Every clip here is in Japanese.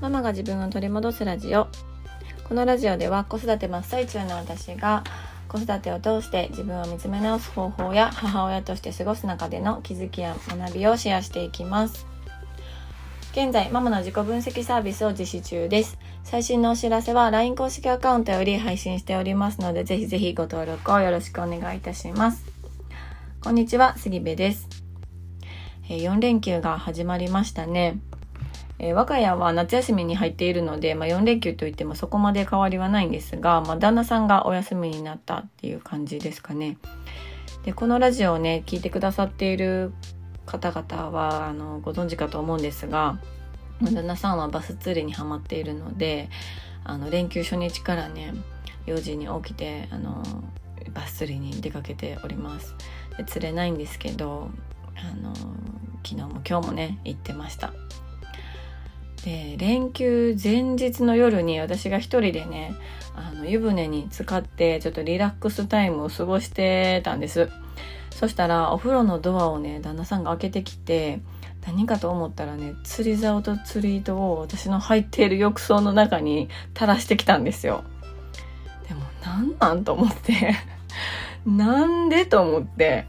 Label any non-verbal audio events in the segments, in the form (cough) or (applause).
ママが自分を取り戻すラジオ。このラジオでは子育て真っ最中の私が子育てを通して自分を見つめ直す方法や母親として過ごす中での気づきや学びをシェアしていきます。現在ママの自己分析サービスを実施中です。最新のお知らせは LINE 公式アカウントより配信しておりますのでぜひぜひご登録をよろしくお願いいたします。こんにちは杉部です。4連休が始まりましたね。えー、我が家は夏休みに入っているので、まあ、4連休といってもそこまで変わりはないんですが、まあ、旦那さんがお休みになったっていう感じですかね。でこのラジオをね聞いてくださっている方々はあのご存知かと思うんですが旦那さんはバス釣りにはまっているのであの連休初日からね4時に起きてあのバス釣りに出かけておりますで釣れないんですけどあの昨日も今日もね行ってましたで連休前日の夜に私が一人でねあの湯船に浸かってちょっとリラックスタイムを過ごしてたんです。そしたらお風呂のドアをね旦那さんが開けてきて何かと思ったらね釣り竿と釣り糸を私の入っている浴槽の中に垂らしてきたんですよ。でもなんなんと思って (laughs) なんでと思って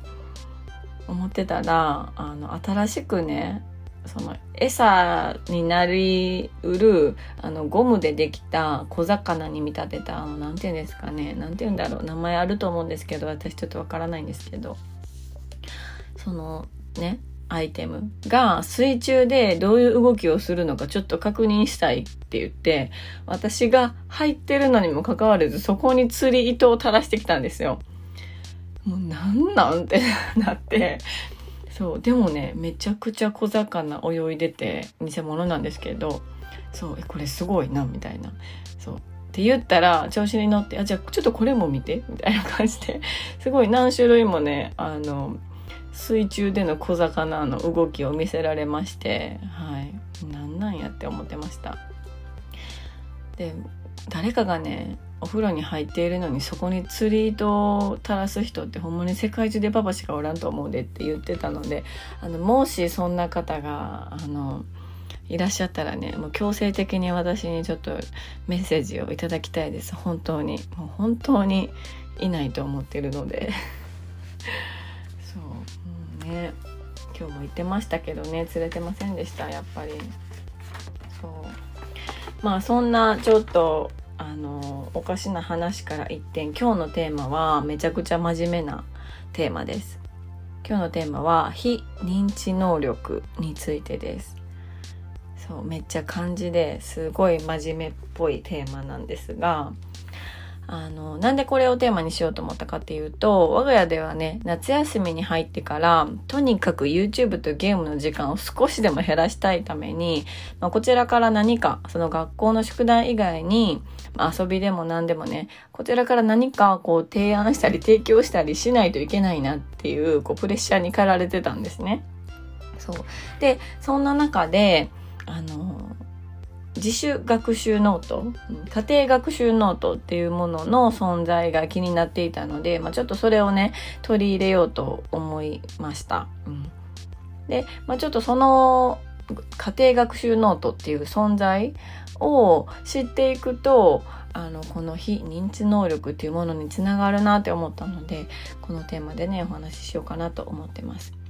思ってたらあの新しくねその餌になりうるあのゴムでできた小魚に見立てたあのなんて言うんですかね。なんて言うんだろう。名前あると思うんですけど私ちょっとわからないんですけど。そのねアイテムが水中でどういう動きをするのかちょっと確認したいって言って私が入ってるのにもかかわらずそこに釣り糸を垂らしてきたんですよ。もうなんなんてなって。そうでもねめちゃくちゃ小魚泳いでて偽物なんですけどそうえこれすごいなみたいな。そう。って言ったら調子に乗って「あじゃあちょっとこれも見て」みたいな感じで。(laughs) すごい何種類もねあの水中での小魚の動きを見せられましてはい。なんなんやって思ってました。で誰かがねお風呂に入っているのにそこに釣り糸を垂らす人ってほんまに世界中でパパしかおらんと思うでって言ってたのであのもしそんな方があのいらっしゃったらねもう強制的に私にちょっとメッセージをいただきたいです。本当に。もう本当にいないと思ってるので。(laughs) そう。もうね。今日も言ってましたけどね。釣れてませんでしたやっぱり。まあそんなちょっとあのおかしな話から一点今日のテーマはめちゃくちゃ真面目なテーマです。今日のテーマは非認知能力についてです。そうめっちゃ漢字ですごい真面目っぽいテーマなんですがあの、なんでこれをテーマにしようと思ったかっていうと、我が家ではね、夏休みに入ってから、とにかく YouTube とゲームの時間を少しでも減らしたいために、まあ、こちらから何か、その学校の宿題以外に、まあ、遊びでも何でもね、こちらから何かこう提案したり提供したりしないといけないなっていう、こうプレッシャーに駆られてたんですね。そう。で、そんな中で、あの、自主学習ノート、家庭学習ノートっていうものの存在が気になっていたので、まあ、ちょっとそれをね、取り入れようと思いました。うん、で、まあ、ちょっとその家庭学習ノートっていう存在を知っていくと、あの、この非認知能力っていうものにつながるなって思ったので、このテーマでね、お話ししようかなと思ってます。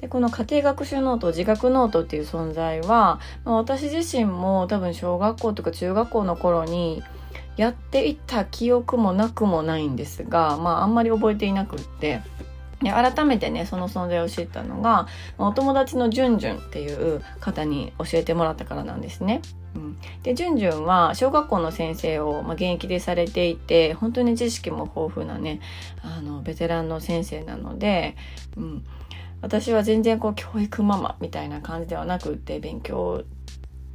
でこの家庭学習ノート自学ノートっていう存在は、まあ、私自身も多分小学校とか中学校の頃にやっていた記憶もなくもないんですが、まあ、あんまり覚えていなくって。で改めてねその存在を知ったのがお友達のじゅんじゅんっていう方に教えてもらったからなんですね。うん、でじゅんじゅんは小学校の先生を、まあ、現役でされていて本当に知識も豊富なねあのベテランの先生なので、うん、私は全然こう教育ママみたいな感じではなくって勉強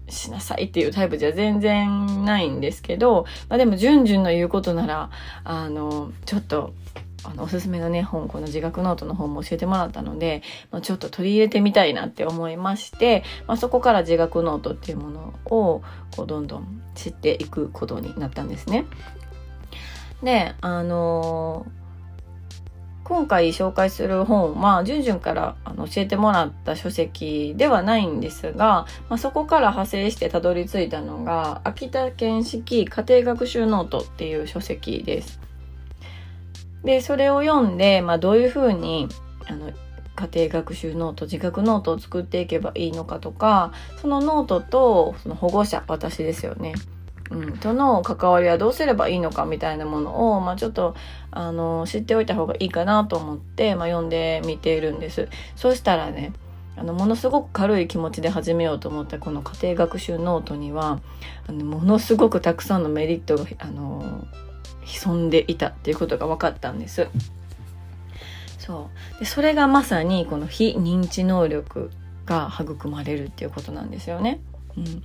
しなさいっていうタイプじゃ全然ないんですけど、まあ、でもじゅんじゅんの言うことならあのちょっとあのおすすめのね本この自学ノートの本も教えてもらったので、まあ、ちょっと取り入れてみたいなって思いまして、まあ、そこから自学ノートっていうものをこうどんどん知っていくことになったんですね。であのー今回紹介する本は、じゅんじゅんからあの教えてもらった書籍ではないんですが、まあ、そこから派生してたどり着いたのが、秋田県式家庭学習ノートっていう書籍です。で、それを読んで、まあ、どういうふうに、あの、家庭学習ノート、自学ノートを作っていけばいいのかとか、そのノートと、その保護者、私ですよね。うん、との関わりはどうすればいいのかみたいなものを、まあ、ちょっとあの知っておいた方がいいかなと思って、まあ、読んでみているんです。そうしたらねあのものすごく軽い気持ちで始めようと思ったこの家庭学習ノートにはあのものすごくたくさんのメリットがあの潜んでいたっていうことが分かったんです。そうでそれがまさにこの非認知能力が育まれるっていうことなんですよね。うん、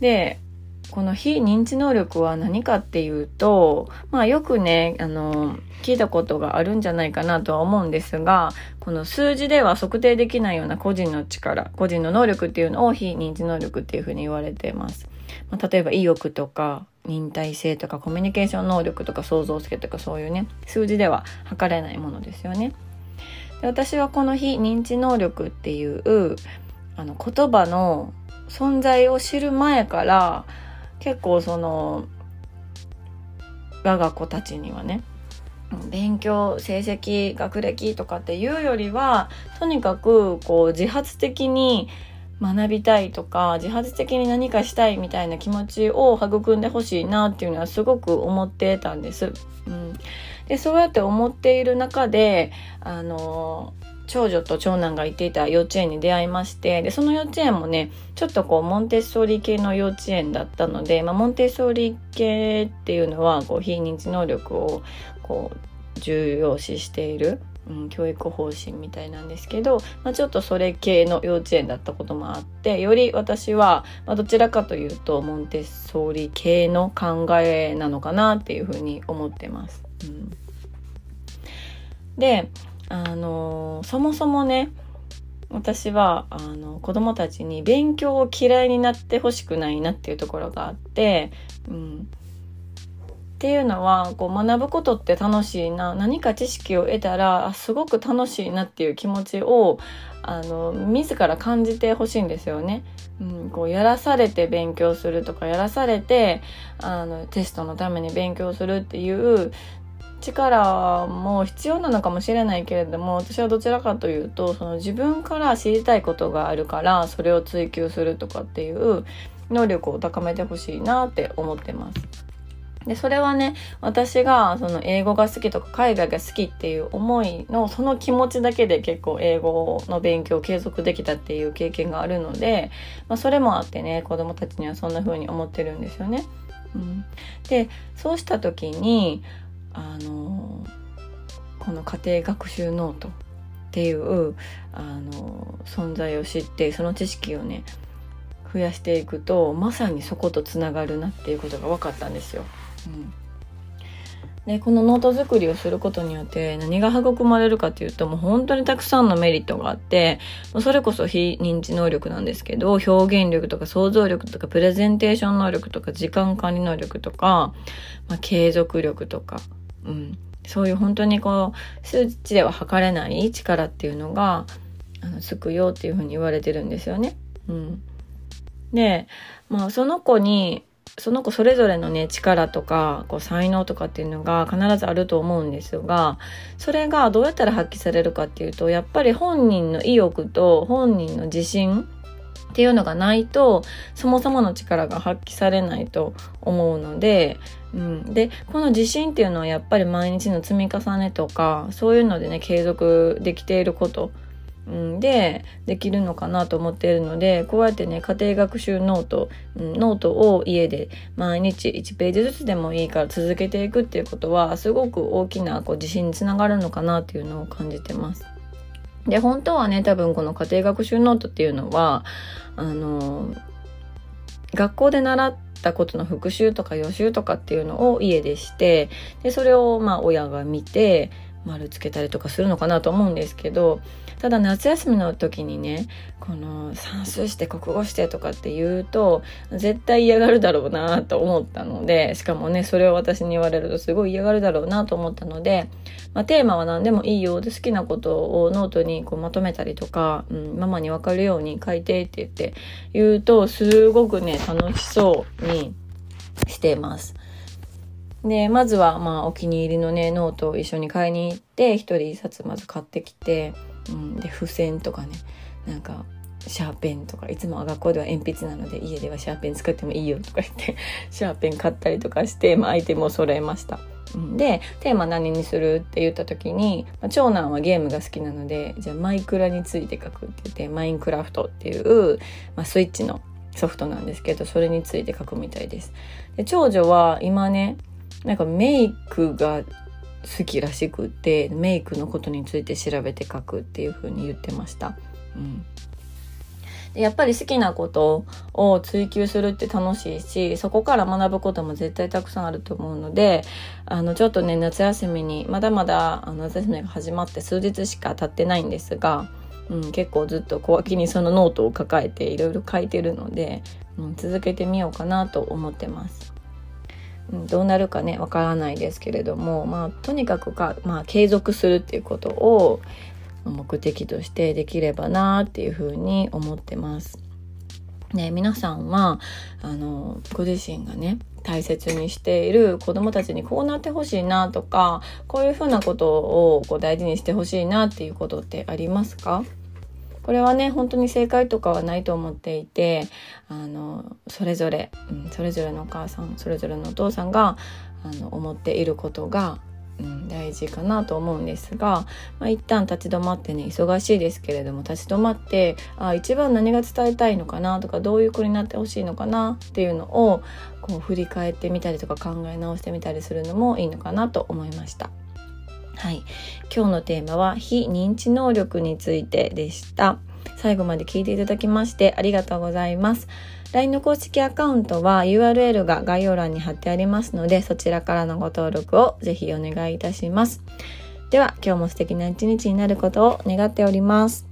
でこの非認知能力は何かっていうと、まあよくね、あの、聞いたことがあるんじゃないかなとは思うんですが、この数字では測定できないような個人の力、個人の能力っていうのを非認知能力っていうふうに言われています。まあ、例えば意欲とか、忍耐性とかコミュニケーション能力とか創造性とかそういうね、数字では測れないものですよね。で私はこの非認知能力っていう、あの言葉の存在を知る前から、結構その我が子たちにはね勉強成績学歴とかっていうよりはとにかくこう自発的に学びたいとか自発的に何かしたいみたいな気持ちを育んでほしいなっていうのはすごく思ってたんです。うん、でそうやって思っている中であの長女と長男が行っていた幼稚園に出会いまして、で、その幼稚園もね、ちょっとこう、モンテッソーリ系の幼稚園だったので、まあ、モンテッソーリ系っていうのは、こう、非認知能力を、こう、重要視している、うん、教育方針みたいなんですけど、まあ、ちょっとそれ系の幼稚園だったこともあってより私は、まあ、どちらかというとモンテッソーリ系の考えなのかなっていうふうに思ってます。うん、であのそもそもね私はあの子供たちに勉強を嫌いになってほしくないなっていうところがあって、うん、っていうのはこう学ぶことって楽しいな。何か知識を得たらあすごく楽しいなっていう気持ちをあの自ら感じてほしいんですよね。うん、こうやらされて勉強するとかやらされてあのテストのために勉強するっていう力も必要なのかもしれないけれども私はどちらかというとその自分から知りたいことがあるからそれを追求するとかっていう能力を高めてほしいなって思ってます。で、それはね、私がその英語が好きとか海外が好きっていう思いのその気持ちだけで結構英語の勉強を継続できたっていう経験があるので、まあ、それもあってね、子供たちにはそんな風に思ってるんですよね。うん、で、そうした時に、あのこの家庭学習ノートっていうあの存在を知ってその知識をね増やしていくとまさにそことつながるなっていうことが分かったんですよ。うんでこのノート作りをすることによって何が育まれるかっていうともう本当にたくさんのメリットがあってそれこそ非認知能力なんですけど表現力とか想像力とかプレゼンテーション能力とか時間管理能力とか、まあ、継続力とかうん、そういう本当にこう数値では測れない力っていうのがあのつくよっていうふうに言われてるんですよね。うん、で、まあ、その子にその子それぞれのね力とかこう才能とかっていうのが必ずあると思うんですがそれがどうやったら発揮されるかっていうとやっぱり本人の意欲と本人の自信っていうのがないとそもそもの力が発揮されないと思うので、うん、でこの自信っていうのはやっぱり毎日の積み重ねとかそういうのでね継続できていること、でできるのかなと思っているのでこうやってね家庭学習ノート、うん、ノートを家で毎日1ページずつでもいいから続けていくっていうことはすごく大きなこう自信につながるのかなっていうのを感じてます。で、本当はね、多分この家庭学習ノートっていうのは、あの、学校で習ったことの復習とか予習とかっていうのを家でして、で、それをまあ親が見て、丸つけたりとかするのかなと思うんですけどただ夏休みの時にねこの算数して国語してとかって言うと絶対嫌がるだろうなと思ったのでしかもねそれを私に言われるとすごい嫌がるだろうなと思ったので、まあ、テーマは何でもいいよで好きなことをノートにこうまとめたりとか、うん、ママに分かるように書いてって言って言うとすごくね楽しそうにしています。で、まずは、まあ、お気に入りのね、ノートを一緒に買いに行って、一人一冊まず買ってきて、うん、で、付箋とかね、なんか、シャーペンとか、いつも学校では鉛筆なので、家ではシャーペン使ってもいいよとか言って、(laughs) シャーペン買ったりとかして、まあ、アイテムを揃えました。で、テーマ何にするって言った時に、まあ、長男はゲームが好きなので、じゃあマイクラについて書くって言って、マインクラフトっていう、まあ、スイッチのソフトなんですけど、それについて書くみたいです。で長女は今ね、なんかメイクが好きらしくてメイクのことについて調べて書くっていう風に言ってました。うんやっぱり好きなことを追求するって楽しいしそこから学ぶことも絶対たくさんあると思うのであのちょっとね夏休みにまだまだ夏休みが始まって数日しか経ってないんですが、うん、結構ずっと小脇にそのノートを抱えていろいろ書いてるので、うん、続けてみようかなと思ってます。どうなるかねわからないですけれども、まあ、とにかくか、まあ、継続するっていうことを目的としてできればなっていうふうに思ってます。ね、皆さんはあのご自身がね大切にしている子供たちにこうなってほしいなとかこういうふうなことをこう大事にしてほしいなっていうことってありますか？これはね本当に正解とかはないと思っていてあのそれぞれ、うん、それぞれのお母さんそれぞれのお父さんがあの思っていることがうん、大事かなと思うんですが、まあ、一旦立ち止まってね忙しいですけれども立ち止まってあ一番何が伝えたいのかなとかどういう子になってほしいのかなっていうのをこう振り返ってみたりとか考え直してみたりするのもいいのかなと思いました。はい。今日のテーマは非認知能力についてでした。最後まで聞いていただきましてありがとうございます。LINE の公式アカウントは URL が概要欄に貼ってありますので、そちらからのご登録をぜひお願いいたします。では、今日も素敵な一日になることを願っております。